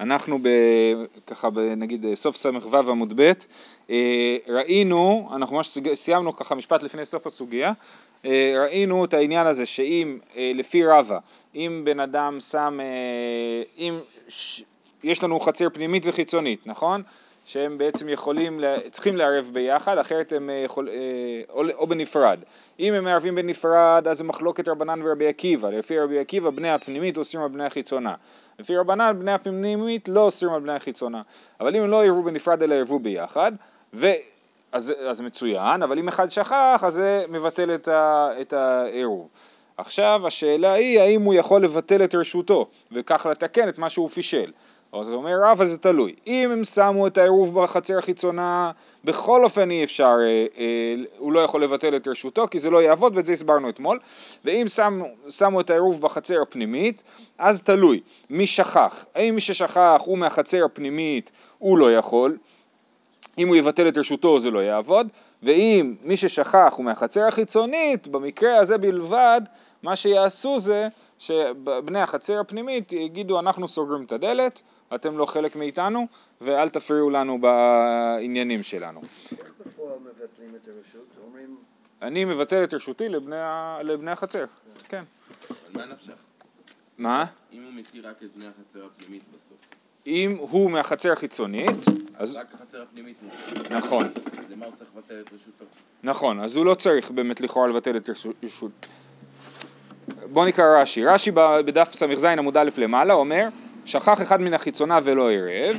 אנחנו ב, ככה ב, נגיד סוף ס"ו עמוד ב', אה, ראינו, אנחנו ממש סיימנו ככה משפט לפני סוף הסוגיה, אה, ראינו את העניין הזה שאם אה, לפי רבא, אם בן אדם שם, אם יש לנו חצר פנימית וחיצונית, נכון? שהם בעצם יכולים, צריכים לערב ביחד, אחרת הם יכול, או, או בנפרד. אם הם מערבים בנפרד, אז זה מחלוקת רבנן ורבי עקיבא. לפי רבי עקיבא, בני הפנימית אוסרים על בני החיצונה. לפי רבנן, בני הפנימית לא אוסרים על בני החיצונה. אבל אם הם לא יערבו בנפרד אלא יערבו ביחד, ו... אז, אז מצוין, אבל אם אחד שכח, אז זה מבטל את, ה, את העירוב. עכשיו השאלה היא, האם הוא יכול לבטל את רשותו, וכך לתקן את מה שהוא פישל. אז אומר רב, אז זה תלוי. אם הם שמו את העירוב בחצר החיצונה, בכל אופן אי אפשר, אה, אה, הוא לא יכול לבטל את רשותו, כי זה לא יעבוד, ואת זה הסברנו אתמול. ואם שמו, שמו את העירוב בחצר הפנימית, אז תלוי. מי שכח? האם מי ששכח הוא מהחצר הפנימית, הוא לא יכול. אם הוא יבטל את רשותו זה לא יעבוד, ואם מי ששכח הוא מהחצר החיצונית, במקרה הזה בלבד, מה שיעשו זה שבני החצר הפנימית יגידו אנחנו סוגרים את הדלת, אתם לא חלק מאיתנו, ואל תפריעו לנו בעניינים שלנו. אני מבטל את רשותי לבני, לבני החצר, כן. אבל מה נפשך? מה? אם הוא מכיר רק את בני החצר הפנימית בסוף. אם הוא מהחצר החיצונית, אז... רק החצר הפנימית. נכון. למה הוא צריך לבטל את רשותו? נכון, אז הוא לא צריך באמת לכאורה לבטל את רשות. בואו נקרא רש"י. רש"י בדף ס"ז עמוד א' למעלה אומר שכח אחד מן החיצונה ולא ערב,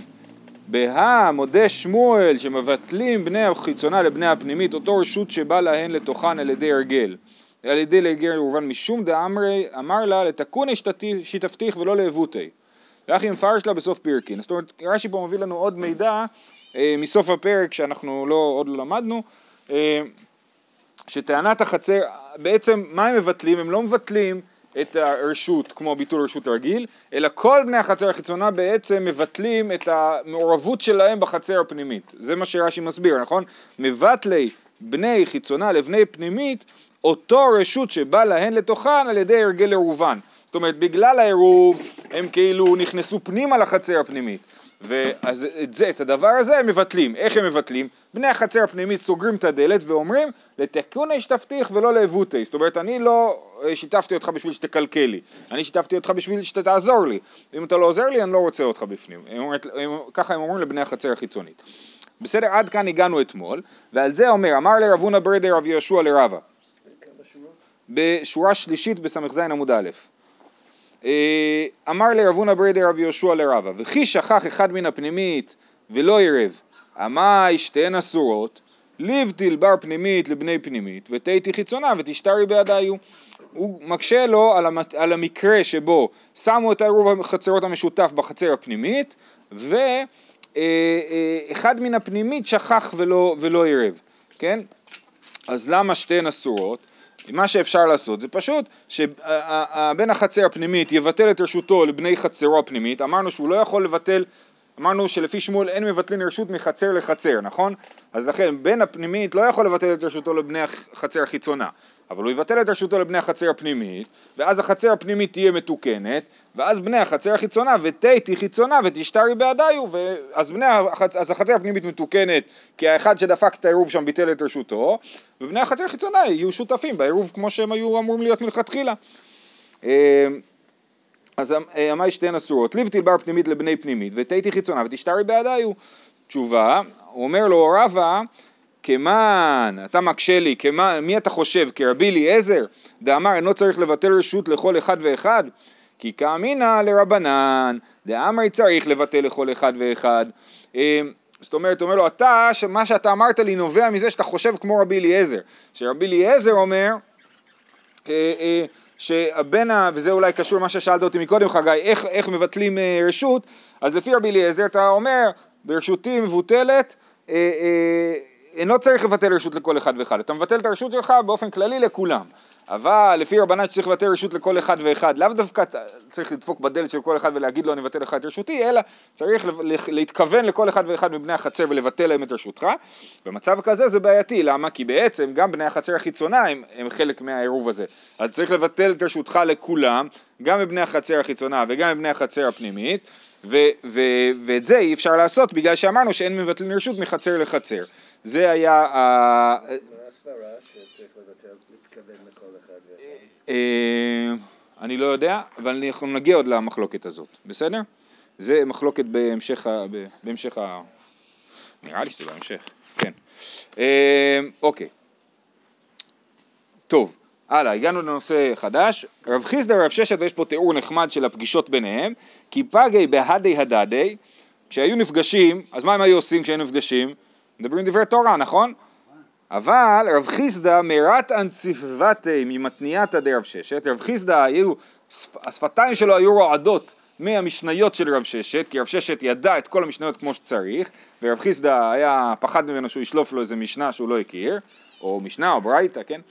בהא מודה שמואל שמבטלים בני החיצונה לבני הפנימית אותו רשות שבא להן לתוכן על ידי הרגל. על ידי להרגל ראובן משום דאמרי אמר לה לתקוני שיתפתיך ולא לעבותי. ואחי מפרש לה בסוף פרקין. זאת אומרת רש"י פה מביא לנו עוד מידע אה, מסוף הפרק שאנחנו לא, עוד לא למדנו אה, שטענת החצר, בעצם מה הם מבטלים? הם לא מבטלים את הרשות כמו ביטול רשות רגיל, אלא כל בני החצר החיצונה בעצם מבטלים את המעורבות שלהם בחצר הפנימית. זה מה שרש"י מסביר, נכון? מבטלי בני חיצונה לבני פנימית, אותו רשות שבא להן לתוכן על ידי הרגל עירובן. זאת אומרת, בגלל העירוב הם כאילו נכנסו פנימה לחצר הפנימית. ואז את זה, את הדבר הזה הם מבטלים. איך הם מבטלים? בני החצר הפנימית סוגרים את הדלת ואומרים לתקון השתפתיך ולא לעבותי. זאת אומרת, אני לא שיתפתי אותך בשביל שתקלקל לי, אני שיתפתי אותך בשביל שתעזור לי. אם אתה לא עוזר לי, אני לא רוצה אותך בפנים. הם אומרת, הם, ככה הם אומרים לבני החצר החיצונית. בסדר, עד כאן הגענו אתמול, ועל זה אומר, אמר לרבונה ברדר רב יהושע לרבה. בשורה שלישית בס"ז עמוד א'. אה, אמר לרבונה ברדר רב יהושע לרבה, וכי שכח אחד מן הפנימית ולא ערב, עמי שתיהן אסורות, ליבטיל בר פנימית לבני פנימית, ותהייתי חיצונה ותשתרי בידיו. הוא מקשה לו על, המת... על המקרה שבו שמו את העירוב החצרות המשותף בחצר הפנימית, ואחד אה, אה, מן הפנימית שכח ולא, ולא ערב, כן? אז למה שתיהן אסורות? מה שאפשר לעשות זה פשוט שבן החצר הפנימית יבטל את רשותו לבני חצרו הפנימית, אמרנו שהוא לא יכול לבטל, אמרנו שלפי שמואל אין מבטלין רשות מחצר לחצר, נכון? אז לכן בן הפנימית לא יכול לבטל את רשותו לבני החצר החיצונה, אבל הוא יבטל את רשותו לבני החצר הפנימית, ואז החצר הפנימית תהיה מתוקנת, ואז בני החצר החיצונה ותהי חיצונה ותשתרי בעדיו, ואז החצ... אז החצר הפנימית מתוקנת כי האחד שדפק את העירוב שם ביטל את רשותו, ובני החצר החיצונה יהיו שותפים בעירוב כמו שהם היו אמורים להיות מלכתחילה. אמ, אז אמי אמ, שתיהן אסורות, ליבטיל בר פנימית לבני פנימית ותהי חיצונה ותשתרי בעדיו. תשובה, הוא אומר לו רבא כמן, אתה מקשה לי, כמן, מי אתה חושב, כרבי אליעזר, דאמר אינו צריך לבטל רשות לכל אחד ואחד? כי כאמינא לרבנן, דאמרי צריך לבטל לכל אחד ואחד. אמ, זאת אומרת, אומר לו, אתה, מה שאתה אמרת לי נובע מזה שאתה חושב כמו רבי אליעזר. שרבי אליעזר אומר, אה, אה, שהבן, וזה אולי קשור למה ששאלת אותי מקודם חגי, איך, איך מבטלים אה, רשות, אז לפי רבי אליעזר אתה אומר, ברשותי מבוטלת, אינו צריך לבטל רשות לכל אחד ואחד, אתה מבטל את הרשות שלך באופן כללי לכולם. אבל לפי רבנן שצריך לבטל רשות לכל אחד ואחד, לאו דווקא צריך לדפוק בדלת של כל אחד ולהגיד לו אני מבטל לך את רשותי, אלא צריך להתכוון לכל אחד ואחד מבני החצר ולבטל להם את רשותך. במצב כזה זה בעייתי, למה? כי בעצם גם בני החצר החיצונה הם, הם חלק מהעירוב הזה. אז צריך לבטל את רשותך לכולם, גם מבני החצר החיצונה וגם מבני החצר הפנימית, ו- ו- ואת זה אי אפשר לעשות בגלל שאמרנו שאין מבטלים רשות מחצר לחצר. זה היה שצריך להתכוון? אה, אני לא יודע, אבל אנחנו נגיע עוד למחלוקת הזאת, בסדר? זה מחלוקת בהמשך ה... בהמשך ה... נראה לי שזה בהמשך, כן. אה, אוקיי. טוב, הלאה, הגענו לנושא חדש. רב חיסדא ורב ששת, ויש פה תיאור נחמד של הפגישות ביניהם, כי פגי בהדי הדדי, כשהיו נפגשים, אז מה הם היו עושים כשהיו נפגשים? מדברים דברי תורה, נכון? אבל רב חיסדא מרת אנציפבתי ממתנייתא דרב ששת, רב חיסדא היו, שפ- השפתיים שלו היו רועדות מהמשניות של רב ששת, כי רב ששת ידע את כל המשניות כמו שצריך, ורב חיסדא היה פחד ממנו שהוא ישלוף לו איזה משנה שהוא לא הכיר, או משנה או ברייתא, כן?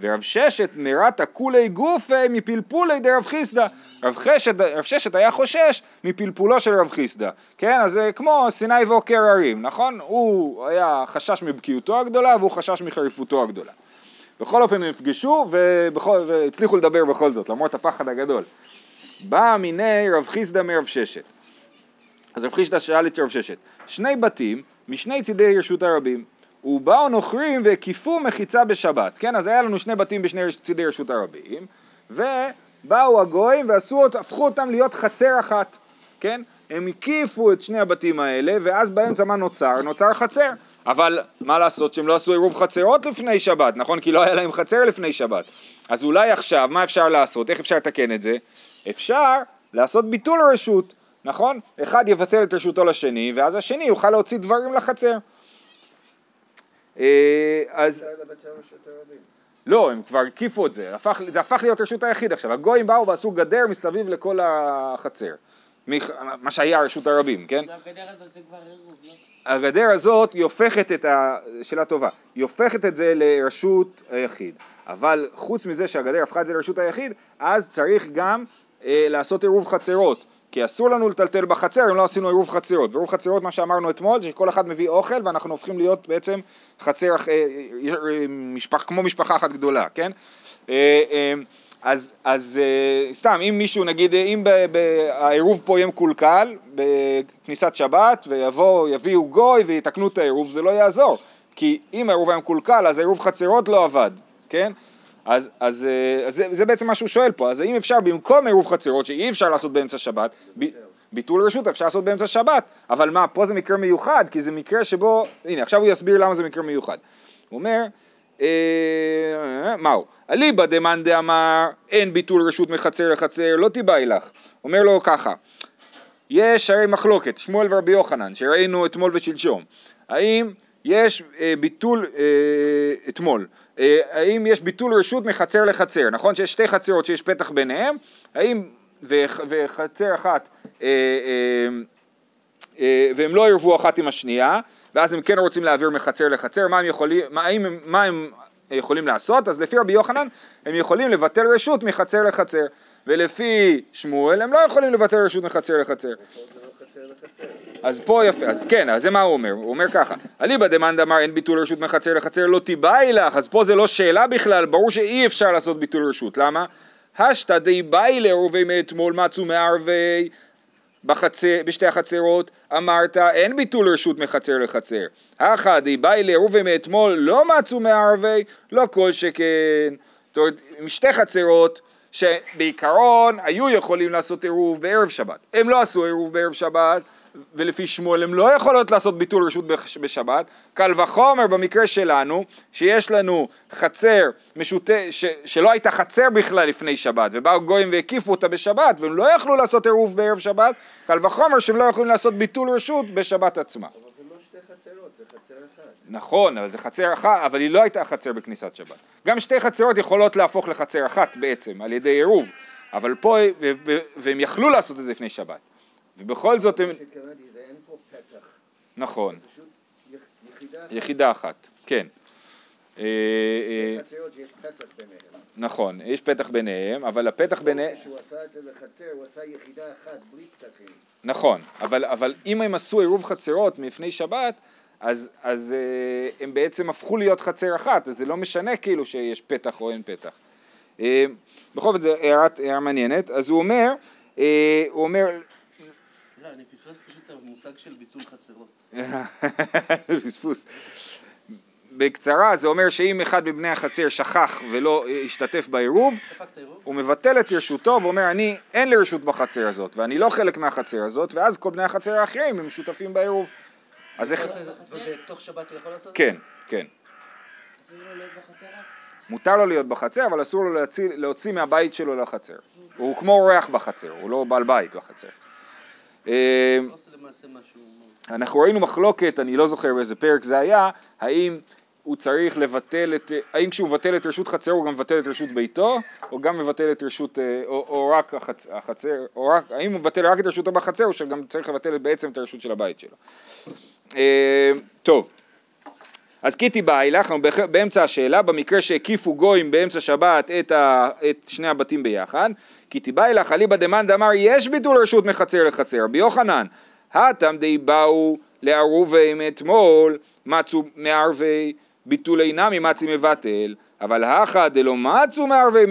ורב ששת מרתא כולי גופי מפלפולי דרב חיסדא. רב, רב ששת היה חושש מפלפולו של רב חיסדא. כן, אז זה כמו סיני ועוקר הרים, נכון? הוא היה חשש מבקיאותו הגדולה והוא חשש מחריפותו הגדולה. בכל אופן הם נפגשו והצליחו לדבר בכל זאת, למרות הפחד הגדול. בא מיני רב חיסדא מרב ששת. אז רב חיסדא שאל את רב ששת, שני בתים משני צידי רשות הרבים, ובאו נוכרים והקיפו מחיצה בשבת, כן? אז היה לנו שני בתים בשני צידי רשות הרבים, ובאו הגויים ועשו, הפכו אותם להיות חצר אחת, כן? הם הקיפו את שני הבתים האלה, ואז באמצע מה נוצר? נוצר חצר. אבל מה לעשות שהם לא עשו עירוב חצרות לפני שבת, נכון? כי לא היה להם חצר לפני שבת. אז אולי עכשיו, מה אפשר לעשות? איך אפשר לתקן את זה? אפשר לעשות ביטול רשות, נכון? אחד יבטל את רשותו לשני, ואז השני יוכל להוציא דברים לחצר. אה, אז. לא, הם כבר הקיפו את זה, הפך, זה הפך להיות רשות היחיד עכשיו. הגויים באו ועשו גדר מסביב לכל החצר. מה שהיה רשות הרבים, כן? לא? הגדר הזאת היא הופכת את ה... שאלה טובה, היא הופכת את זה לרשות היחיד. אבל חוץ מזה שהגדר הפכה את זה לרשות היחיד, אז צריך גם אה, לעשות עירוב חצרות. כי אסור לנו לטלטל בחצר אם לא עשינו עירוב חצרות. ועירוב חצרות, מה שאמרנו אתמול, שכל אחד מביא אוכל ואנחנו הופכים להיות בעצם חצר, אה, אה, אה, משפח, כמו משפחה אחת גדולה, כן? אז, אז סתם, אם מישהו, נגיד, אם העירוב פה יהיה מקולקל בכניסת שבת, ויבואו, יביאו גוי ויתקנו את העירוב, זה לא יעזור. כי אם העירוב היה מקולקל, אז העירוב חצרות לא עבד, כן? אז, אז, אה, אז זה, זה בעצם מה שהוא שואל פה, אז האם אפשר במקום עירוב חצרות, שאי אפשר לעשות באמצע שבת, ב, ביטול רשות אפשר לעשות באמצע שבת, אבל מה, פה זה מקרה מיוחד, כי זה מקרה שבו, הנה עכשיו הוא יסביר למה זה מקרה מיוחד. הוא אומר, אה, מהו? אליבא דמאן דאמר אין ביטול רשות מחצר לחצר לא תיבאי לך. אומר לו ככה, יש הרי מחלוקת, שמואל ורבי יוחנן, שראינו אתמול ושלשום. האם יש אה, ביטול, אה, אתמול, אה, האם יש ביטול רשות מחצר לחצר, נכון שיש שתי חצרות שיש פתח ביניהם, האם, וח, וחצר אחת, אה, אה, אה, והם לא ערבו אחת עם השנייה, ואז הם כן רוצים להעביר מחצר לחצר, מה הם יכולים, מה, האם מה הם יכולים לעשות? אז לפי רבי יוחנן הם יכולים לבטל רשות מחצר לחצר, ולפי שמואל הם לא יכולים לבטל רשות מחצר לחצר. אז פה יפה, אז כן, אז זה מה הוא אומר, הוא אומר ככה, אליבא דמאן דאמר אין ביטול רשות מחצר לחצר לא תיבאי לך, אז פה זה לא שאלה בכלל, ברור שאי אפשר לעשות ביטול רשות, למה? השתא די באי לערבי מאתמול מצאו מערבי בשתי החצרות, אמרת אין ביטול רשות מחצר לחצר. הכא די באי לערבי מאתמול לא מצאו מערבי, לא כל שכן. זאת אומרת, עם שתי חצרות שבעיקרון היו יכולים לעשות עירוב בערב שבת. הם לא עשו עירוב בערב שבת, ולפי שמואל הם לא יכולות לעשות ביטול רשות בש- בשבת. קל וחומר במקרה שלנו, שיש לנו חצר משוט... ש... שלא הייתה חצר בכלל לפני שבת, ובאו גויים והקיפו אותה בשבת, והם לא יכלו לעשות עירוב בערב שבת, קל וחומר שהם לא יכולים לעשות ביטול רשות בשבת עצמה. חצרות, זה חצר אחת. נכון, אבל זה חצר אחת, אבל היא לא הייתה חצר בכניסת שבת. גם שתי חצרות יכולות להפוך לחצר אחת בעצם, על ידי עירוב, אבל פה, והם יכלו לעשות את זה לפני שבת. ובכל זאת הם. נכון, יחידה אחת. יחידה אחת, כן. נכון, יש פתח ביניהם, אבל הפתח ביניהם, כשהוא עשה את זה לחצר, הוא עשה יחידה אחת בלי פתחים. נכון, אבל, אבל אם הם עשו עירוב חצרות מלפני שבת, אז, אז אה, הם בעצם הפכו להיות חצר אחת, אז זה לא משנה כאילו שיש פתח או אין פתח. אה, בכל זאת זו הערה מעניינת, אז הוא אומר, אה, הוא אומר, סליחה, אני פספסתי פשוט את המושג של ביטול חצרות. פספוס. בקצרה זה אומר שאם אחד מבני החצר שכח ולא השתתף בעירוב? הוא מבטל את רשותו ואומר אני אין לי רשות בחצר הזאת ואני לא חלק מהחצר הזאת ואז כל בני החצר האחרים הם שותפים בעירוב. אז איך... ובתוך שבת הוא יכול לעשות? כן, כן. רק? מותר לו להיות בחצר אבל אסור לו להוציא, להוציא מהבית שלו לחצר. הוא כמו אורח בחצר, הוא לא בעל בית בחצר. אה, לא. אנחנו ראינו מחלוקת, אני לא זוכר באיזה פרק זה היה, האם הוא צריך לבטל את, האם כשהוא מבטל את רשות חצר הוא גם מבטל את רשות ביתו, או גם מבטל את רשות, אה, או, או רק החצ, החצר, או רק, האם הוא מבטל רק את רשותו בחצר, או שגם צריך לבטל בעצם את הרשות של הבית שלו. אה, טוב, אז קיטי בא אליך, אנחנו באמצע השאלה, במקרה שהקיפו גויים באמצע שבת את, ה, את שני הבתים ביחד, קיטי בא אליך, אליבא דמאן דאמר יש ביטול רשות מחצר לחצר, רבי יוחנן, הטם די באו לערובי מאתמול, מצו מערבי ביטולי נמי מצי מבטל, אבל הכא דלא מצו מערבי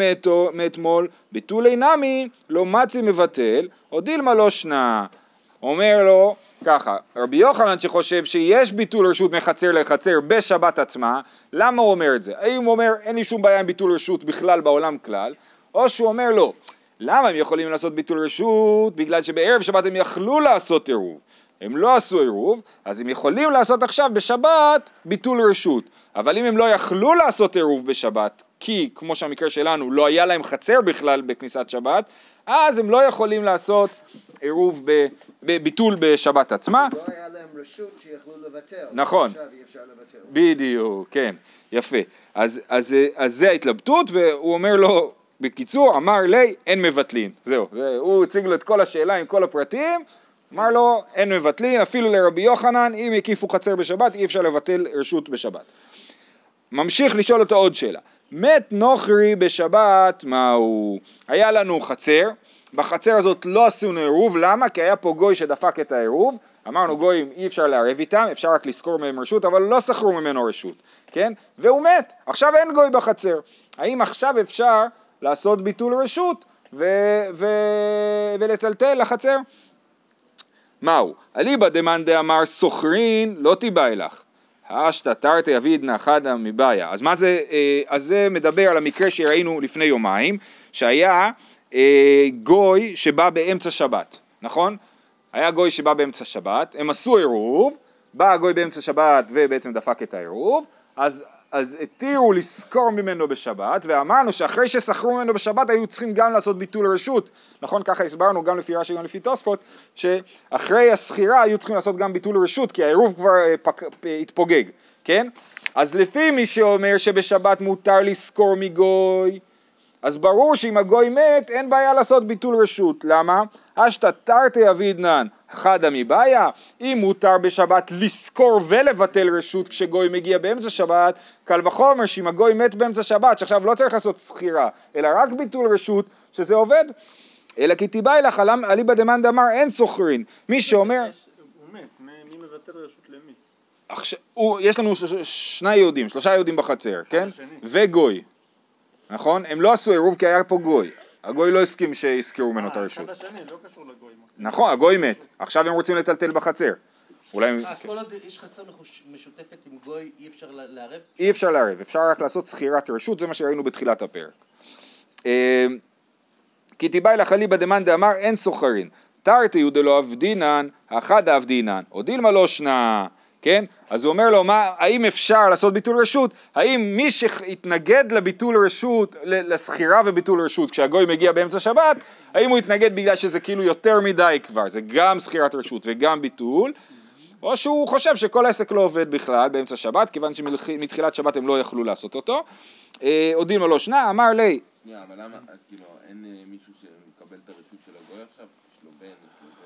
מאתמול, ביטולי נמי לא מצי מבטל, או דילמה לא שנה. אומר לו ככה, רבי יוחנן שחושב שיש ביטול רשות מחצר לחצר בשבת עצמה, למה הוא אומר את זה? האם הוא אומר אין לי שום בעיה עם ביטול רשות בכלל בעולם כלל, או שהוא אומר לא, למה הם יכולים לעשות ביטול רשות? בגלל שבערב שבת הם יכלו לעשות עירוב. הם לא עשו עירוב, אז הם יכולים לעשות עכשיו בשבת ביטול רשות. אבל אם הם לא יכלו לעשות עירוב בשבת, כי כמו שהמקרה שלנו לא היה להם חצר בכלל בכניסת שבת, אז הם לא יכולים לעשות עירוב ב- בביטול בשבת עצמה. לא היה להם רשות שיכלו לבטל. נכון. עכשיו אי אפשר לבטל. בדיוק, כן, יפה. אז, אז, אז זה ההתלבטות, והוא אומר לו, בקיצור, אמר לי, אין מבטלין. זהו, זה, הוא הציג לו את כל השאלה עם כל הפרטים, אמר לו, אין מבטלין, אפילו לרבי יוחנן, אם הקיפו חצר בשבת, אי אפשר לבטל רשות בשבת. ממשיך לשאול אותו עוד שאלה. מת נוכרי בשבת, מהו? היה לנו חצר, בחצר הזאת לא עשינו עירוב, למה? כי היה פה גוי שדפק את העירוב, אמרנו גויים אי אפשר לערב איתם, אפשר רק לשכור מהם רשות, אבל לא שכרו ממנו רשות, כן? והוא מת, עכשיו אין גוי בחצר. האם עכשיו אפשר לעשות ביטול רשות ו- ו- ולטלטל לחצר? מהו? אליבא דמאן דאמר סוחרין לא תיבא אלך. האשתא תרתי אבידנא חדא מבעיה. אז מה זה, אה, אז זה מדבר על המקרה שראינו לפני יומיים, שהיה אה, גוי שבא באמצע שבת, נכון? היה גוי שבא באמצע שבת, הם עשו עירוב, בא הגוי באמצע שבת ובעצם דפק את העירוב, אז, אז התירו לשכור ממנו בשבת, ואמרנו שאחרי ששכרו ממנו בשבת היו צריכים גם לעשות ביטול רשות, נכון? ככה הסברנו גם לפי רש"י גם לפי תוספות, שאחרי השכירה היו צריכים לעשות גם ביטול רשות, כי העירוב כבר אה, פק, התפוגג, כן? אז לפי מי שאומר שבשבת מותר לשכור מגוי, אז ברור שאם הגוי מת אין בעיה לעשות ביטול רשות, למה? אשתא תרתי אבידנן חדא מבעיה, אם מותר בשבת לשכור ולבטל רשות כשגוי מגיע באמצע שבת, קל וחומר שאם הגוי מת באמצע שבת, שעכשיו לא צריך לעשות שכירה, אלא רק ביטול רשות, שזה עובד. אלא כי תיבאי לך אליבא דמאן דאמר אין סוחרין, מי שאומר, הוא מת, מי מי מבטל רשות למי? עכשיו, הוא, יש לנו ש- ש- שני יהודים, שלושה יהודים בחצר, כן? השני. וגוי, נכון? הם לא עשו עירוב כי היה פה גוי. הגוי לא הסכים שיזכרו ממנו את אה, הרשות. לא. נכון, הגוי מת, עכשיו הם רוצים לטלטל בחצר. אולי אה, כל עוד יש חצר משותפת עם גוי, אי אפשר לערב? אי אפשר לערב, אפשר רק לעשות שכירת רשות, זה מה שראינו בתחילת הפרק. אה, כי תיבאי לך אליבא דמאן דאמר אין סוחרין, תרתי דלא אבדינן, האחד אבדינן, או דילמה לא שנה, כן? אז הוא אומר לו, מה, האם אפשר לעשות ביטול רשות? האם מי שהתנגד לביטול רשות, ל- לשכירה וביטול רשות, כשהגוי מגיע באמצע שבת, האם הוא התנגד בגלל שזה כאילו יותר מדי כבר, זה גם שכירת רשות וגם ביטול, או שהוא חושב שכל העסק לא עובד בכלל באמצע שבת, כיוון שמתחילת שבת הם לא יכלו לעשות אותו. אה, עוד דילמה לא שנה, אמר לי, שנייה, אבל למה, אז כאילו, אין אה, מישהו שמקבל את הרשות של הגוי עכשיו? יש לו בן, יש לו זה,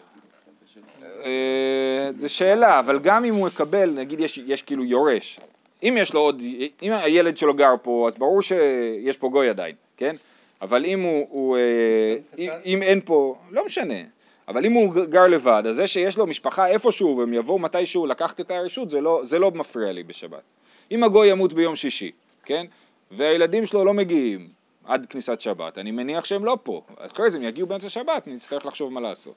אה, זו שאלה, אבל גם אם הוא יקבל, נגיד יש, יש כאילו יורש, אם יש לו עוד, אם הילד שלו גר פה, אז ברור שיש פה גוי עדיין, כן? אבל אם הוא, הוא אה, אם, אם אין פה, לא משנה, אבל אם הוא גר לבד, אז זה שיש לו משפחה איפשהו והם יבואו מתישהו לקחת את הרשות, זה לא, זה לא מפריע לי בשבת. אם הגוי ימות ביום שישי, כן? והילדים שלו לא מגיעים עד כניסת שבת, אני מניח שהם לא פה. אחרי זה הם יגיעו באמצע שבת, נצטרך לחשוב מה לעשות.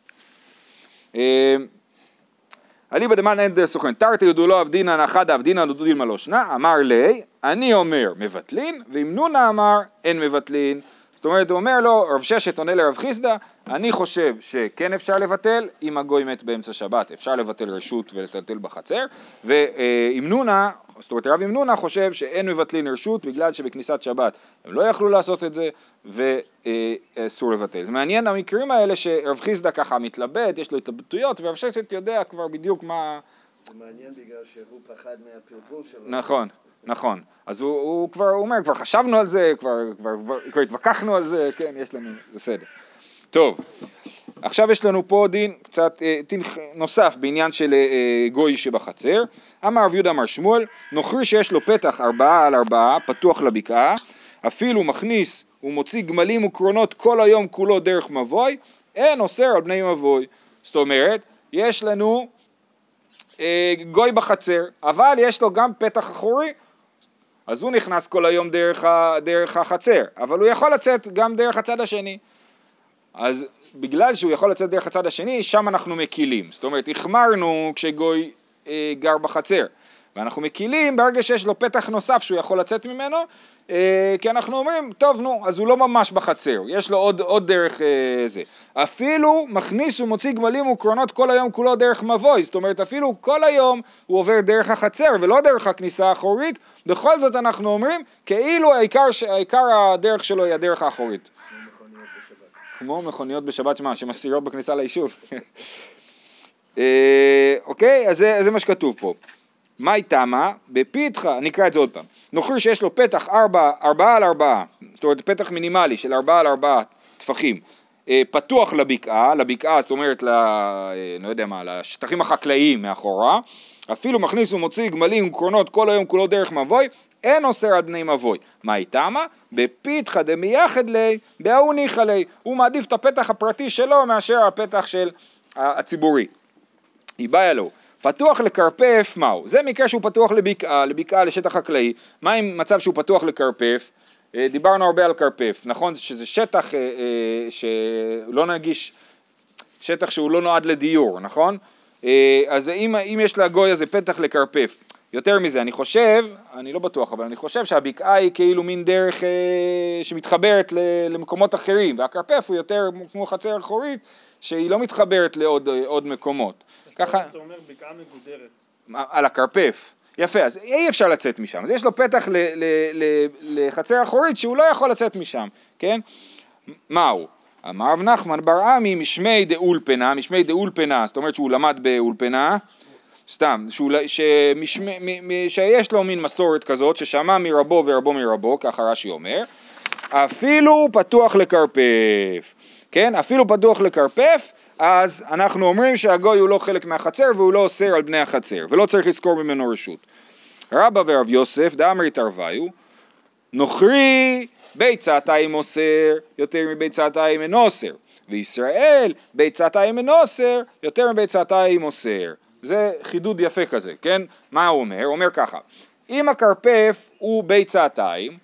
אליבא דמן אין דה סוכן, תרתי יודו לא אבדינן אחד אבדינן דודו דילמה לא שנה, אמר לי, אני אומר מבטלין, ואם נונה אמר אין מבטלין. זאת אומרת, הוא אומר לו, רב ששת עונה לרב חיסדא, אני חושב שכן אפשר לבטל, אם הגוי מת באמצע שבת, אפשר לבטל רשות ולטלטל בחצר, ואם נונה, זאת אומרת רב ימנונה חושב שאין מבטלין רשות בגלל שבכניסת שבת הם לא יכלו לעשות את זה ואסור לבטל. זה מעניין המקרים האלה שרב חיסדא ככה מתלבט, יש לו התלבטויות ורב ששת יודע כבר בדיוק מה... מעניין בגלל שהוא פחד מהפלפול שלו. נכון, נכון. אז הוא, הוא כבר הוא אומר, כבר חשבנו על זה, כבר, כבר, כבר, התווכחנו על זה, כן, יש לנו, בסדר. טוב, עכשיו יש לנו פה דין קצת, אה, דין נוסף בעניין של אה, גוי שבחצר. אמר רב יהודה אמר שמואל, נוכרי שיש לו פתח ארבעה על ארבעה, פתוח לבקעה, אפילו מכניס ומוציא גמלים וקרונות כל היום כולו דרך מבוי, אין אוסר על בני מבוי. זאת אומרת, יש לנו אה, גוי בחצר, אבל יש לו גם פתח אחורי, אז הוא נכנס כל היום דרך, ה, דרך החצר, אבל הוא יכול לצאת גם דרך הצד השני. אז בגלל שהוא יכול לצאת דרך הצד השני, שם אנחנו מקילים. זאת אומרת, החמרנו כשגוי אה, גר בחצר, ואנחנו מקילים ברגע שיש לו פתח נוסף שהוא יכול לצאת ממנו, אה, כי אנחנו אומרים, טוב נו, אז הוא לא ממש בחצר, יש לו עוד, עוד דרך אה, זה. אפילו מכניס ומוציא גמלים וקרונות כל היום כולו דרך מבוי, זאת אומרת אפילו כל היום הוא עובר דרך החצר ולא דרך הכניסה האחורית, בכל זאת אנחנו אומרים כאילו העיקר, העיקר הדרך שלו היא הדרך האחורית. כמו מכוניות בשבת, שמה, שמסירות בכניסה ליישוב. אה, אוקיי, אז זה, זה מה שכתוב פה. מאי תמה? בפיתחה, אני אקרא את זה עוד פעם. נוכרי שיש לו פתח ארבע, ארבעה על ארבעה, זאת אומרת פתח מינימלי של ארבעה על ארבעה טפחים, אה, פתוח לבקעה, לבקעה זאת אומרת, ל, אה, לא יודע מה, לשטחים החקלאיים מאחורה, אפילו מכניס ומוציא גמלים וקרונות כל היום כולו דרך מבוי, אין אוסר על בני מבוי. מה איתמה? בפיתחא דמייחד ליה, בהוא ניחא ליה. הוא מעדיף את הפתח הפרטי שלו מאשר הפתח של הציבורי. היא באה לו. פתוח לקרפף, מהו? זה מקרה שהוא פתוח לבקעה, לבקעה לשטח חקלאי. מה עם מצב שהוא פתוח לקרפף? אה, דיברנו הרבה על קרפף, נכון? שזה שטח אה, אה, שלא נגיש, שטח שהוא לא נועד לדיור, נכון? אז אם, אם יש לגוי הזה פתח לקרפף, יותר מזה, אני חושב, אני לא בטוח, אבל אני חושב שהבקעה היא כאילו מין דרך אה, שמתחברת ל, למקומות אחרים, והקרפף הוא יותר כמו חצר אחורית שהיא לא מתחברת לעוד מקומות. ככה... זה אומר בקעה מגודרת. על הקרפף. יפה, אז אי אפשר לצאת משם. אז יש לו פתח ל, ל, ל, לחצר אחורית שהוא לא יכול לצאת משם, כן? מהו? אמר רב נחמן בר עמי משמי דאולפנה, משמי דאולפנה, זאת אומרת שהוא למד באולפנה, סתם, שהוא, שמשמי, שיש לו מין מסורת כזאת ששמע מרבו ורבו מרבו, ככה רש"י אומר, אפילו פתוח לקרפף, כן? אפילו פתוח לקרפף, אז אנחנו אומרים שהגוי הוא לא חלק מהחצר והוא לא אוסר על בני החצר, ולא צריך לזכור ממנו רשות. רבא ורב יוסף דאמרי תרוויו, נוכרי ביצתיים אוסר יותר מביצתיים אינו אוסר, וישראל ביצתיים אינו אוסר יותר מביצתיים אוסר. זה חידוד יפה כזה, כן? מה הוא אומר? הוא אומר ככה, אם הכרפף הוא ביצתיים,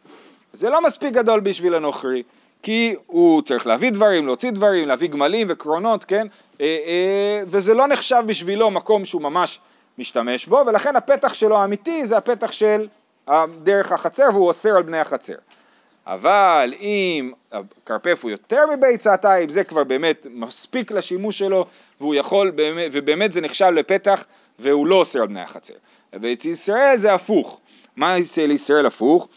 זה לא מספיק גדול בשביל הנוכרי, כי הוא צריך להביא דברים, להוציא דברים, להביא גמלים וקרונות, כן? אה, אה, וזה לא נחשב בשבילו מקום שהוא ממש משתמש בו, ולכן הפתח שלו האמיתי זה הפתח של דרך החצר והוא אוסר על בני החצר. אבל אם הכרפף הוא יותר מביצתיים, זה כבר באמת מספיק לשימוש שלו, והוא יכול, באמת, ובאמת זה נחשב לפתח, והוא לא אוסר על בני החצר. ואצל ישראל זה הפוך. מה אצל ישראל הפוך?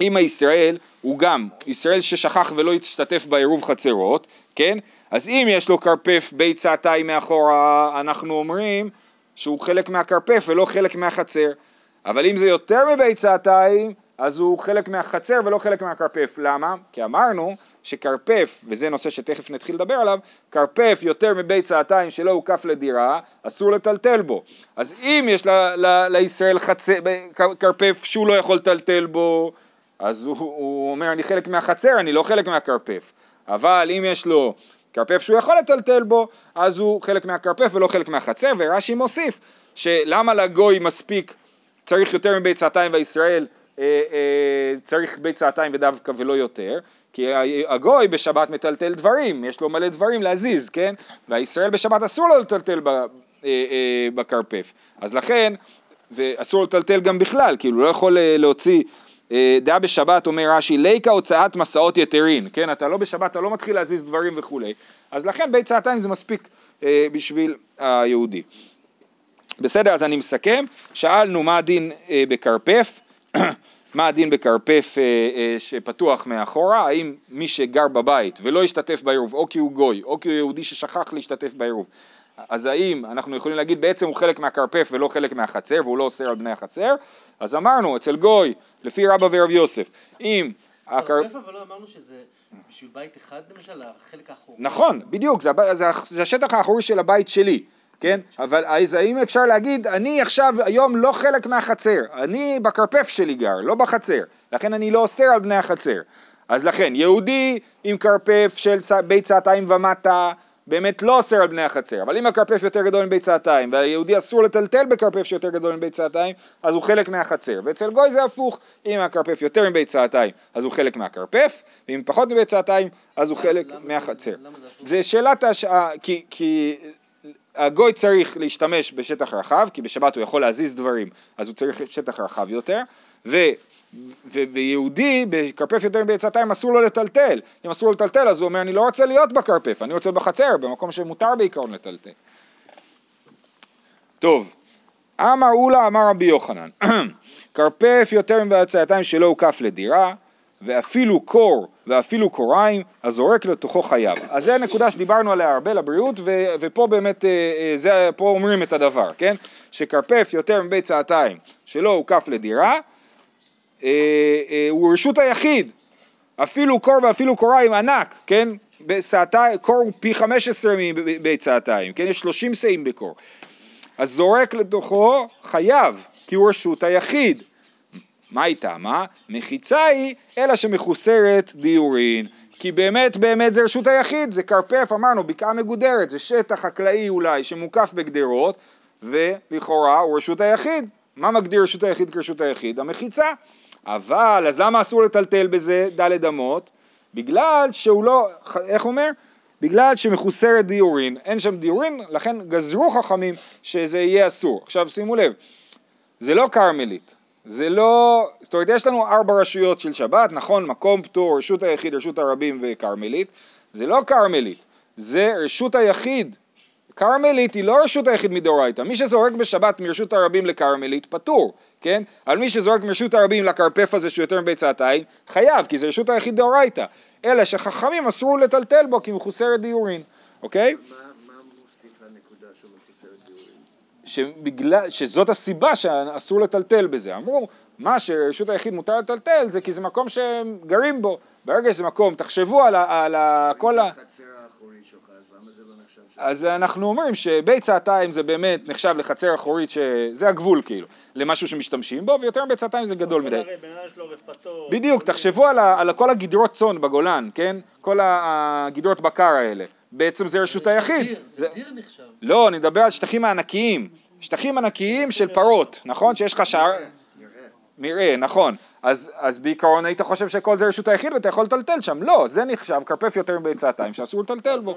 אם הישראל הוא גם ישראל ששכח ולא השתתף בעירוב חצרות, כן? אז אם יש לו כרפף ביצתיים מאחורה, אנחנו אומרים שהוא חלק מהכרפף ולא חלק מהחצר. אבל אם זה יותר מביצתיים, אז הוא חלק מהחצר ולא חלק מהכרפף. למה? כי אמרנו שכרפף, וזה נושא שתכף נתחיל לדבר עליו, כרפף יותר מביצתיים שלא הוקף לדירה, אסור לטלטל בו. אז אם יש לישראל חצר, כרפף שהוא לא יכול לטלטל בו, אז הוא, הוא אומר אני חלק מהחצר, אני לא חלק מהכרפף. אבל אם יש לו כרפף שהוא יכול לטלטל בו, אז הוא חלק מהכרפף ולא חלק מהחצר, ורש"י מוסיף שלמה לגוי מספיק, צריך יותר מביצתיים וישראל אה, אה, צריך ביצתיים ודווקא ולא יותר, כי הגוי בשבת מטלטל דברים, יש לו מלא דברים להזיז, כן? והישראל בשבת אסור לו לטלטל ב- אה, אה, בכרפף. אז לכן, ואסור לטלטל גם בכלל, כאילו לא יכול אה, להוציא, דעה בשבת אומר רש"י, ליקה הוצאת מסעות יתרין, כן? אתה לא בשבת, אתה לא מתחיל להזיז דברים וכולי. אז לכן בית צעתיים זה מספיק אה, בשביל היהודי. בסדר, אז אני מסכם. שאלנו מה הדין אה, בכרפף, מה הדין בכרפף אה, אה, שפתוח מאחורה, האם מי שגר בבית ולא השתתף בעירוב, או כי הוא גוי, או כי הוא יהודי ששכח להשתתף בעירוב, אז האם אנחנו יכולים להגיד בעצם הוא חלק מהכרפף ולא חלק מהחצר והוא לא אוסר על בני החצר? אז אמרנו אצל גוי, לפי רבא ורב יוסף, אם הכר... הכרפף אבל לא אמרנו שזה בשביל בית אחד למשל, החלק האחורי. נכון, בדיוק, זה, זה, זה השטח האחורי של הבית שלי, כן? אבל אז האם אפשר להגיד, אני עכשיו היום לא חלק מהחצר, אני בכרפף שלי גר, לא בחצר, לכן אני לא אוסר על בני החצר. אז לכן, יהודי עם כרפף של בית צעתיים ומטה, באמת לא אוסר על בני החצר, אבל אם הכרפף יותר גדול מבית צעתיים, והיהודי אסור לטלטל בכרפף שיותר גדול מבית צעתיים, אז הוא חלק מהחצר, ואצל גוי זה הפוך, אם הכרפף יותר מבית צעתיים, אז הוא חלק מהכרפף, ואם פחות מבית צעתיים, אז הוא חלק למה- מהחצר. למה זה? זה שאלת השעה, כי, כי הגוי צריך להשתמש בשטח רחב, כי בשבת הוא יכול להזיז דברים, אז הוא צריך שטח רחב יותר, ו, ויהודי בכרפף יותר מבעצתיים אסור לו לטלטל. אם אסור לו לטלטל אז הוא אומר אני לא רוצה להיות בכרפף, אני רוצה בחצר, במקום שמותר בעיקרון לטלטל. טוב, אמר אולה אמר רבי יוחנן, כרפף יותר מבעצתיים שלא הוקף לדירה, ואפילו קור ואפילו קוריים, הזורק לתוכו חייב. אז זה הנקודה שדיברנו עליה הרבה לבריאות, ו- ופה באמת, אה, אה, זה, פה אומרים את הדבר, כן? שכרפף יותר מבית צעתיים שלא הוקף לדירה, הוא רשות היחיד. אפילו קור ואפילו קוריים ענק, כן? בשעתיים, קור הוא פי 15 מבית צעתיים, כן? יש 30 שאים בקור. אז זורק לתוכו חייב, כי הוא רשות היחיד. מה איתה? מה? מחיצה היא אלא שמחוסרת דיורין. כי באמת באמת זה רשות היחיד, זה כרפף, אמרנו, בקעה מגודרת, זה שטח חקלאי אולי שמוקף בגדרות, ולכאורה הוא רשות היחיד. מה מגדיר רשות היחיד כרשות היחיד? המחיצה. אבל, אז למה אסור לטלטל בזה דלת אמות? בגלל שהוא לא, איך אומר? בגלל שמחוסרת דיורין, אין שם דיורין, לכן גזרו חכמים שזה יהיה אסור. עכשיו שימו לב, זה לא כרמלית, זה לא, זאת אומרת יש לנו ארבע רשויות של שבת, נכון? מקום פטור, רשות היחיד, רשות הרבים וכרמלית, זה לא כרמלית, זה רשות היחיד. כרמלית היא לא רשות היחיד מדאורייתא, מי שזורק בשבת מרשות הרבים לכרמלית פטור, כן? אבל מי שזורק מרשות הרבים לכרפף הזה שהוא יותר מבית צעתיים, חייב, כי זה רשות היחיד דאורייתא. אלא שחכמים אסרו לטלטל בו כי מחוסרת דיורין, אוקיי? מה מה מוסיף לנקודה של מחוסרת דיורים? שבגלל, שזאת הסיבה שאסור לטלטל בזה. אמרו, מה שרשות היחיד מותר לטלטל זה כי זה מקום שהם גרים בו. ברגע שזה מקום, תחשבו על, ה, על ה, כל ה... החצר האחורי שלך, אז לא? אז אנחנו אומרים שבית צעתיים זה באמת נחשב לחצר אחורית, שזה הגבול כאילו, למשהו שמשתמשים בו, ויותר מבית צעתיים זה גדול מדי. בדיוק, תחשבו על, ה, על כל הגדרות צאן בגולן, כן? כל הגדרות בקר האלה. בעצם זה רשות היחיד. זה- דיר נחשב. לא, אני מדבר על שטחים הענקיים. שטחים ענקיים של פרות, נכון? שיש לך שער... מרעה, נכון. אז, אז בעיקרון היית חושב שכל זה רשות היחיד ואתה יכול לטלטל שם. לא, זה נחשב כרפף יותר מביצתיים שאסור לטלטל בו.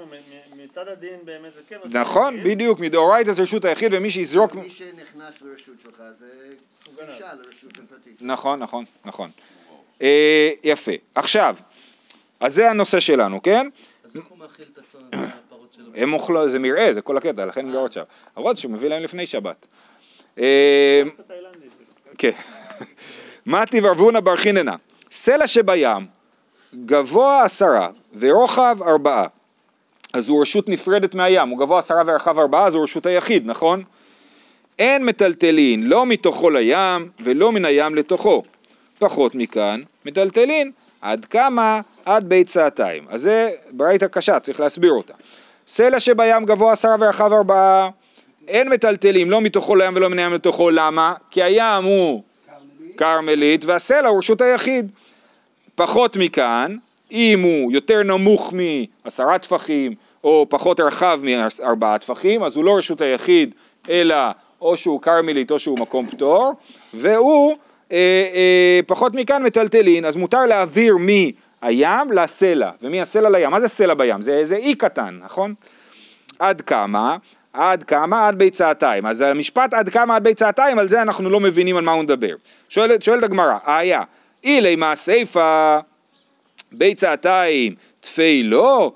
מצד הדין באמת זה כן. רשות נכון. בדיוק, מדאורייתא זה רשות היחיד ומי שיזרוק... מי שנכנס לרשות שלך זה גישה לרשות הפרטית. נכון, נכון, נכון. אה, יפה. עכשיו, אז זה הנושא שלנו, כן? אז איך הוא מאכיל את הפרות שלו? הם אוכלו, זה מרעה, זה כל הקטע, לכן הם גרות שם. למרות שהוא מביא להם לפני שבת. אה. כן. מתי ורבונה בר חיננה, סלע שבים, גבוה עשרה ורוחב ארבעה. אז הוא רשות נפרדת מהים, הוא גבוה עשרה ורחב ארבעה, אז הוא רשות היחיד, נכון? אין מטלטלין לא מתוכו לים ולא מן הים לתוכו. פחות מכאן, מטלטלין עד כמה? עד בית צעתיים. אז זה ברייתא קשה, צריך להסביר אותה. סלע שבים גבוה עשרה ורחב ארבעה, אין מטלטלים לא מתוכו לים ולא מן הים לתוכו, למה? כי הים הוא כרמלית והסלע הוא רשות היחיד. פחות מכאן, אם הוא יותר נמוך מעשרה טפחים או פחות רחב מארבעה טפחים, אז הוא לא רשות היחיד, אלא או שהוא כרמלית או שהוא מקום פטור, והוא אה, אה, פחות מכאן מטלטלין, אז מותר להעביר הים לסלע, ומי הסלע לים? מה זה סלע בים? זה איזה אי קטן, נכון? עד כמה? עד כמה? עד ביצעתיים. אז המשפט עד כמה עד ביצעתיים, על זה אנחנו לא מבינים על מה הוא מדבר. שואלת, שואלת הגמרא, איה, אילי מה סיפה ביצעתיים תפי לא?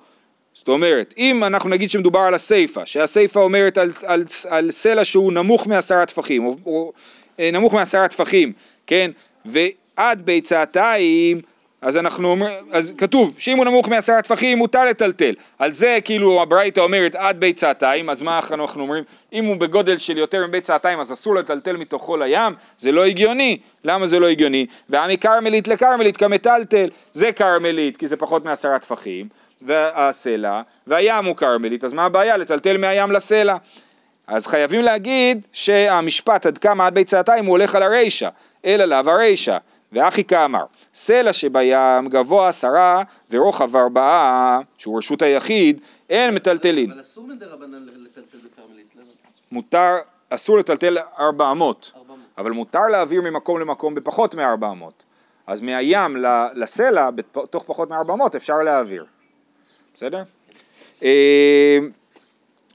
זאת אומרת, אם אנחנו נגיד שמדובר על הסיפה, שהסיפה אומרת על, על, על סלע שהוא נמוך מעשרה טפחים, או, או אה, נמוך מעשרה טפחים, כן, ועד ביצעתיים, אז אנחנו אומרים, אז כתוב שאם הוא נמוך מעשרה טפחים מותר לטלטל, על זה כאילו הברייתא אומרת עד ביצעתיים, אז מה אנחנו אומרים, אם הוא בגודל של יותר מביצעתיים אז אסור לטלטל מתוכו לים, זה לא הגיוני, למה זה לא הגיוני? ועמי כרמלית לכרמלית כמטלטל, זה כרמלית כי זה פחות מעשרה טפחים, והסלע, והים הוא כרמלית, אז מה הבעיה? לטלטל מהים לסלע. אז חייבים להגיד שהמשפט עד כמה עד ביצעתיים הוא הולך על הרישא, אלא לאו הרישא, ואחי כאמר, סלע שבים גבוה עשרה ורוחב ארבעה, שהוא רשות היחיד, אין מטלטלין. אבל אסור מדי רבנן לטלטל בכרמלית, למה? מותר, אסור לטלטל ארבע אמות, 400. אבל מותר להעביר ממקום למקום בפחות מארבע אמות. אז מהים לסלע, בתוך פחות מארבע אמות אפשר להעביר. בסדר? אה,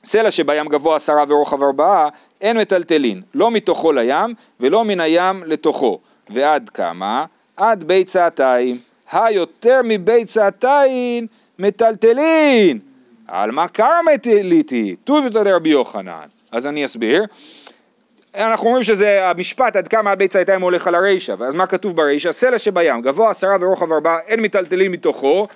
סלע שבים גבוה עשרה ורוחב ארבעה, אין מטלטלין, לא מתוכו לים ולא מן הים לתוכו. ועד כמה? עד ביצעתיים. היותר מביצעתיים מטלטלין. על מה כרמליתי? טוב יותר רבי יוחנן. אז אני אסביר. אנחנו אומרים שזה המשפט עד כמה עד ביצעתיים הולך על הרישא, ואז מה כתוב ברישא? סלע שבים, גבוה עשרה ורוחב ארבעה, אין מטלטלין מתוכו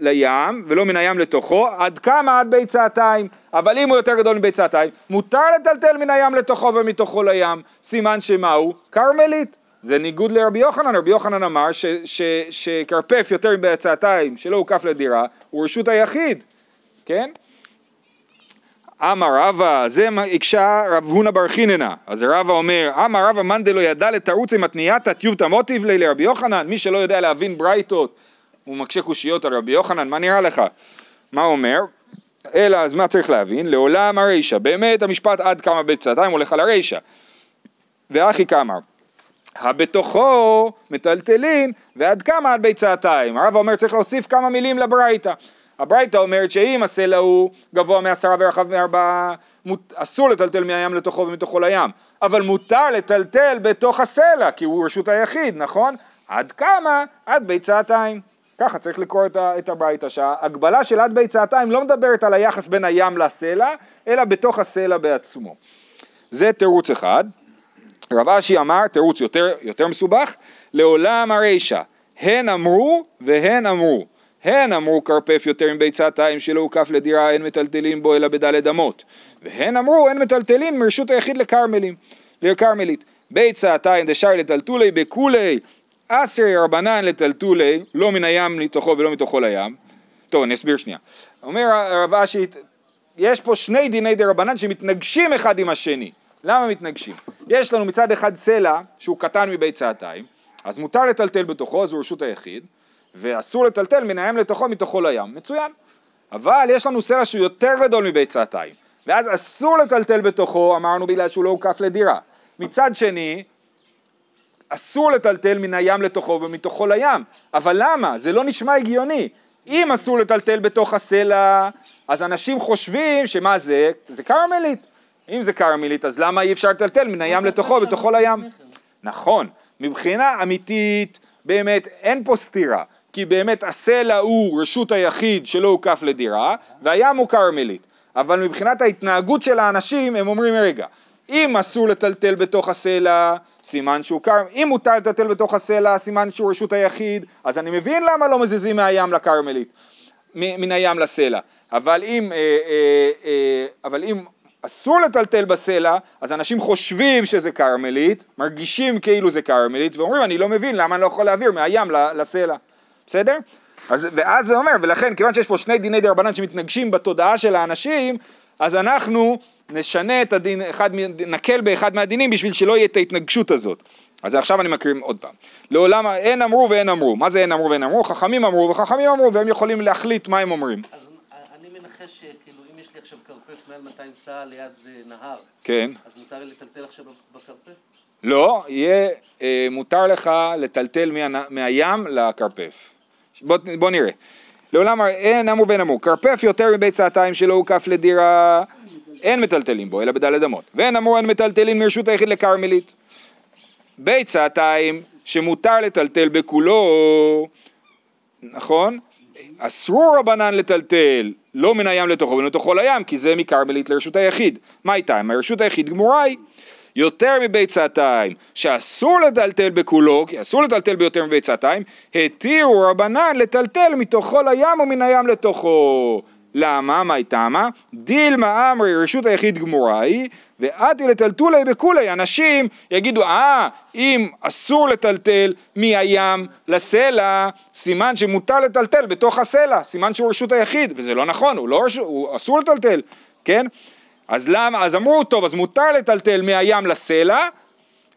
לים, ולא מן הים לתוכו, עד כמה עד ביצעתיים, אבל אם הוא יותר גדול מביצעתיים, מותר לטלטל מן הים לתוכו ומתוכו לים, סימן שמה הוא? כרמלית. זה ניגוד לרבי יוחנן, רבי יוחנן אמר שכרפף יותר מביצעתיים, שלא הוקף לדירה, הוא רשות היחיד, כן? אמר רבא, זה הקשה רב הונא בר חיננה. אז רבא אומר, אמר רבא מאן דלא ידע לתרוץ עם התנייתא טיובתא מוטיב ליה לרבי יוחנן, מי שלא יודע להבין ברייתות, הוא מקשה קושיות על רבי יוחנן, מה נראה לך? מה אומר? אלא, אז מה צריך להבין? לעולם הרישא, באמת המשפט עד כמה ביצעתיים הולך על הרישא. ואחי כאמר, הבתוכו מטלטלין ועד כמה עד ביצעתיים. הרב אומר צריך להוסיף כמה מילים לברייתא. הברייתא אומרת שאם הסלע הוא גבוה מעשרה ורחב מארבעה, אסור לטלטל מהים לתוכו ומתוכו לים, אבל מותר לטלטל בתוך הסלע, כי הוא רשות היחיד, נכון? עד כמה? עד ביצעתיים. ככה צריך לקרוא את את הברייתא, שההגבלה של עד ביצעתיים לא מדברת על היחס בין הים לסלע, אלא בתוך הסלע בעצמו. זה תירוץ אחד. רב אשי אמר, תירוץ יותר, יותר מסובך, לעולם הרישא, הן אמרו והן אמרו. הן אמרו כרפף יותר מביצתיים שלא הוקף לדירה אין מטלטלים בו אלא בדלת אמות. והן אמרו אין מטלטלים מרשות היחיד לכרמלים, לכרמלית. ביצתיים דשאר לטלטולי בכולי אסרי רבנן לטלטולי לא מן הים לתוכו ולא מתוכו לים. טוב אני אסביר שנייה. אומר הרב אשי יש פה שני דיני דה רבנן שמתנגשים אחד עם השני. למה מתנגשים? יש לנו מצד אחד סלע שהוא קטן מביצתיים, אז מותר לטלטל בתוכו, זו רשות היחיד, ואסור לטלטל מן הים לתוכו מתוכו לים, מצוין. אבל יש לנו סלע שהוא יותר גדול מביצתיים, ואז אסור לטלטל בתוכו, אמרנו בגלל שהוא לא הוקף לדירה. מצד שני, אסור לטלטל מן הים לתוכו ומתוכו לים. אבל למה? זה לא נשמע הגיוני. אם אסור לטלטל בתוך הסלע, אז אנשים חושבים שמה זה? זה כרמלית. אם זה כרמלית, אז למה אי אפשר לטלטל מן הים לתוכו ובתוכו לים? נכון, מבחינה אמיתית, באמת אין פה סתירה, כי באמת הסלע הוא רשות היחיד שלא הוקף לדירה, והים הוא כרמלית. אבל מבחינת ההתנהגות של האנשים, הם אומרים, רגע, אם אסור לטלטל בתוך הסלע, סימן שהוא כרמל, אם מותר לטלטל בתוך הסלע, סימן שהוא רשות היחיד, אז אני מבין למה לא מזיזים מהים לכרמלית, מן הים לסלע. אבל אם, אה, אה, אה, אבל אם אסור לטלטל בסלע, אז אנשים חושבים שזה כרמלית, מרגישים כאילו זה כרמלית, ואומרים, אני לא מבין למה אני לא יכול להעביר מהים לסלע. בסדר? אז, ואז זה אומר, ולכן כיוון שיש פה שני דיני דרבנן שמתנגשים בתודעה של האנשים, אז אנחנו נשנה את הדין, אחד, נקל באחד מהדינים בשביל שלא יהיה את ההתנגשות הזאת. אז עכשיו אני מקריא עוד פעם. לעולם אין אמרו ואין אמרו. מה זה אין אמרו ואין אמרו? חכמים אמרו וחכמים אמרו, והם יכולים להחליט מה הם אומרים. אז אני מנחש כרפף מעל 200 סע ליד אה, נהר, כן. אז מותר לי לטלטל עכשיו בכרפף? לא, יהיה אה, מותר לך לטלטל מה, מהים לכרפף. בוא, בוא נראה. לעולם אין אמור ואין אמור, כרפף יותר מביצתיים שלא הוקף לדירה, אין מטלטלים בו, אלא בדלת אמות. ואין אמור אין מטלטלים מרשות היחיד לכרמלית. ביצתיים שמותר לטלטל בכולו, נכון? אסרו רבנן לטלטל, לא מן הים לתוכו ולתוכו לים, כי זה מכרמלית לרשות היחיד. מה איתה? אם הרשות היחיד גמורה היא. יותר מביצתיים, שאסור לטלטל בכולו, כי אסור לטלטל ביותר מביצתיים, התירו רבנן לטלטל מתוכו לים או מן הים לתוכו. למה? מה איתמה? דילמה אמרי רשות היחיד גמורה היא, ואתי לטלטולי בכולי. אנשים יגידו, אה, אם אסור לטלטל מהים לסלע, סימן שמותר לטלטל בתוך הסלע, סימן שהוא רשות היחיד, וזה לא נכון, הוא, לא רשות, הוא אסור לטלטל, כן? אז למה, אז אמרו, טוב, אז מותר לטלטל מהים לסלע,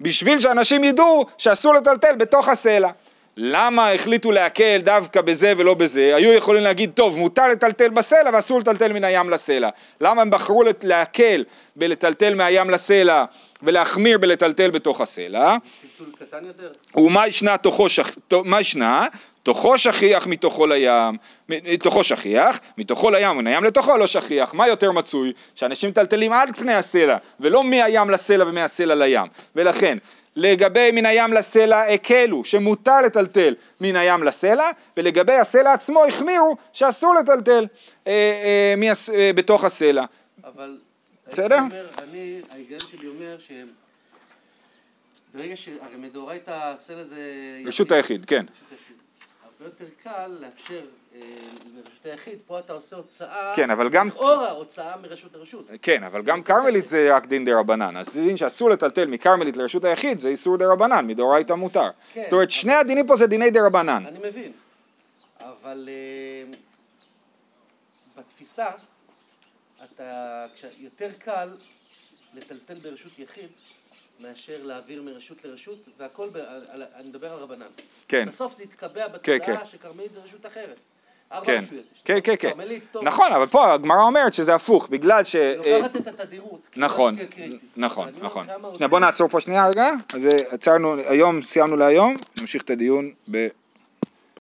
בשביל שאנשים ידעו שאסור לטלטל בתוך הסלע. למה החליטו להקל דווקא בזה ולא בזה? היו יכולים להגיד, טוב, מותר לטלטל בסלע ואסור לטלטל מן הים לסלע. למה הם בחרו להקל בלטלטל מהים לסלע ולהחמיר בלטלטל בתוך הסלע? טלטול קטן יותר? ומה ישנה תוכו שכ... מה ישנה? תוכו שכיח מתוכו לים, מ- תוכו שכיח, מתוכו לים ומן הים לתוכו לא שכיח. מה יותר מצוי? שאנשים מטלטלים על פני הסלע, ולא מהים לסלע ומהסלע לים. ולכן, לגבי מן הים לסלע הקלו, שמותר לטלטל מן הים לסלע, ולגבי הסלע עצמו החמירו שאסור לטלטל אה, אה. אה, בתוך הסלע. אבל... בסדר? אומר, אני, ההיגיון שלי אומר ש... ברגע ש... הרי מדאורייתא הסלע זה... רשות היחיד, כן. רשות היחיד. הרבה יותר קל לאפשר אה, לרשות היחיד, פה אתה עושה הוצאה, כן, אבל גם- לכאורה הוצאה מרשות לרשות. כן, אבל גם כרמלית זה רק דין דה רבנן, אז דין שאסור לטלטל מכרמלית לרשות היחיד זה איסור דה רבנן, מדאורייתא מותר. כן, זאת אומרת, אבל- שני הדינים פה זה דיני דה רבנן. אני מבין, אבל אה, בתפיסה, אתה, יותר קל לטלטל ברשות יחיד מאשר להעביר מרשות לרשות, והכל, ב, על, על, אני מדבר על רבנן. כן, בסוף זה יתקבע כן, בתודעה שכרמלית זה רשות אחרת. כן. כן, כן, כן. טוב. נכון, אבל פה הגמרא אומרת שזה הפוך, בגלל ש... היא אה, לוקחת את התדירות. נכון, לא. נכון, נכון. בוא נעצור פה שנייה רגע, אז אה, עצרנו, היום סיימנו להיום, נמשיך את הדיון ב...